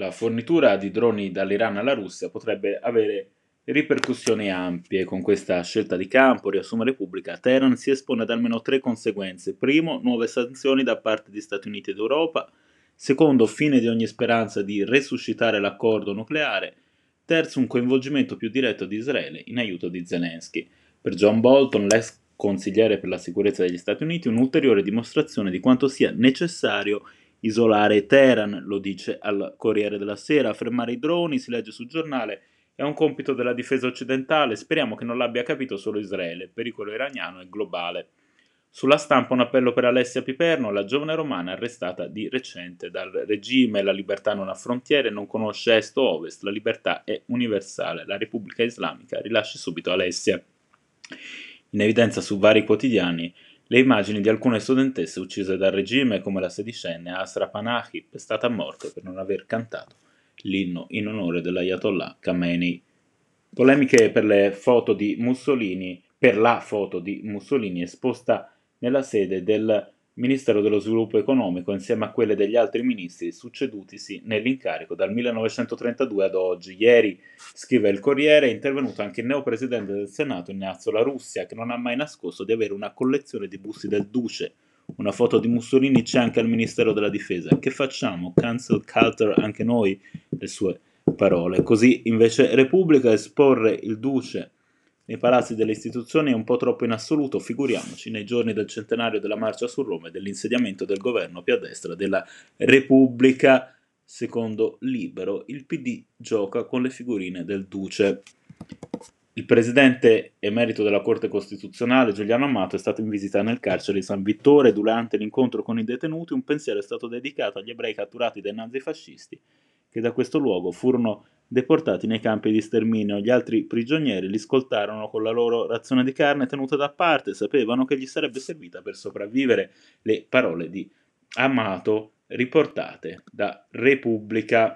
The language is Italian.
La fornitura di droni dall'Iran alla Russia potrebbe avere ripercussioni ampie. Con questa scelta di campo, riassume Repubblica, Teheran si espone ad almeno tre conseguenze. Primo, nuove sanzioni da parte di Stati Uniti ed Europa. Secondo, fine di ogni speranza di resuscitare l'accordo nucleare. Terzo, un coinvolgimento più diretto di Israele in aiuto di Zelensky. Per John Bolton, l'ex consigliere per la sicurezza degli Stati Uniti, un'ulteriore dimostrazione di quanto sia necessario Isolare Teheran, lo dice al Corriere della Sera, fermare i droni, si legge sul giornale, è un compito della difesa occidentale, speriamo che non l'abbia capito solo Israele, il pericolo iraniano è globale. Sulla stampa un appello per Alessia Piperno, la giovane romana arrestata di recente dal regime, la libertà non ha frontiere, non conosce est o ovest, la libertà è universale, la Repubblica Islamica rilasci subito Alessia. In evidenza su vari quotidiani le immagini di alcune studentesse uccise dal regime, come la sedicenne Asra Panahi, pestata a morte per non aver cantato l'inno in onore dell'Ayatollah Khamenei. Polemiche per le foto di Mussolini, per la foto di Mussolini esposta nella sede del Ministero dello Sviluppo Economico insieme a quelle degli altri ministri succedutisi nell'incarico dal 1932 ad oggi. Ieri, scrive il Corriere, è intervenuto anche il neopresidente del Senato Ignazio La Russia, che non ha mai nascosto di avere una collezione di busti del Duce. Una foto di Mussolini c'è anche al Ministero della Difesa. Che facciamo? Cancel culture anche noi? Le sue parole. Così invece Repubblica esporre il Duce nei palazzi delle istituzioni è un po' troppo in assoluto, figuriamoci nei giorni del centenario della marcia su Roma e dell'insediamento del governo più a destra della Repubblica. Secondo Libero, il PD gioca con le figurine del Duce. Il presidente emerito della Corte Costituzionale, Giuliano Amato, è stato in visita nel carcere di San Vittore. Durante l'incontro con i detenuti, un pensiero è stato dedicato agli ebrei catturati dai nazifascisti, che da questo luogo furono deportati nei campi di sterminio. Gli altri prigionieri li scoltarono con la loro razione di carne tenuta da parte, sapevano che gli sarebbe servita per sopravvivere. Le parole di Amato riportate da Repubblica.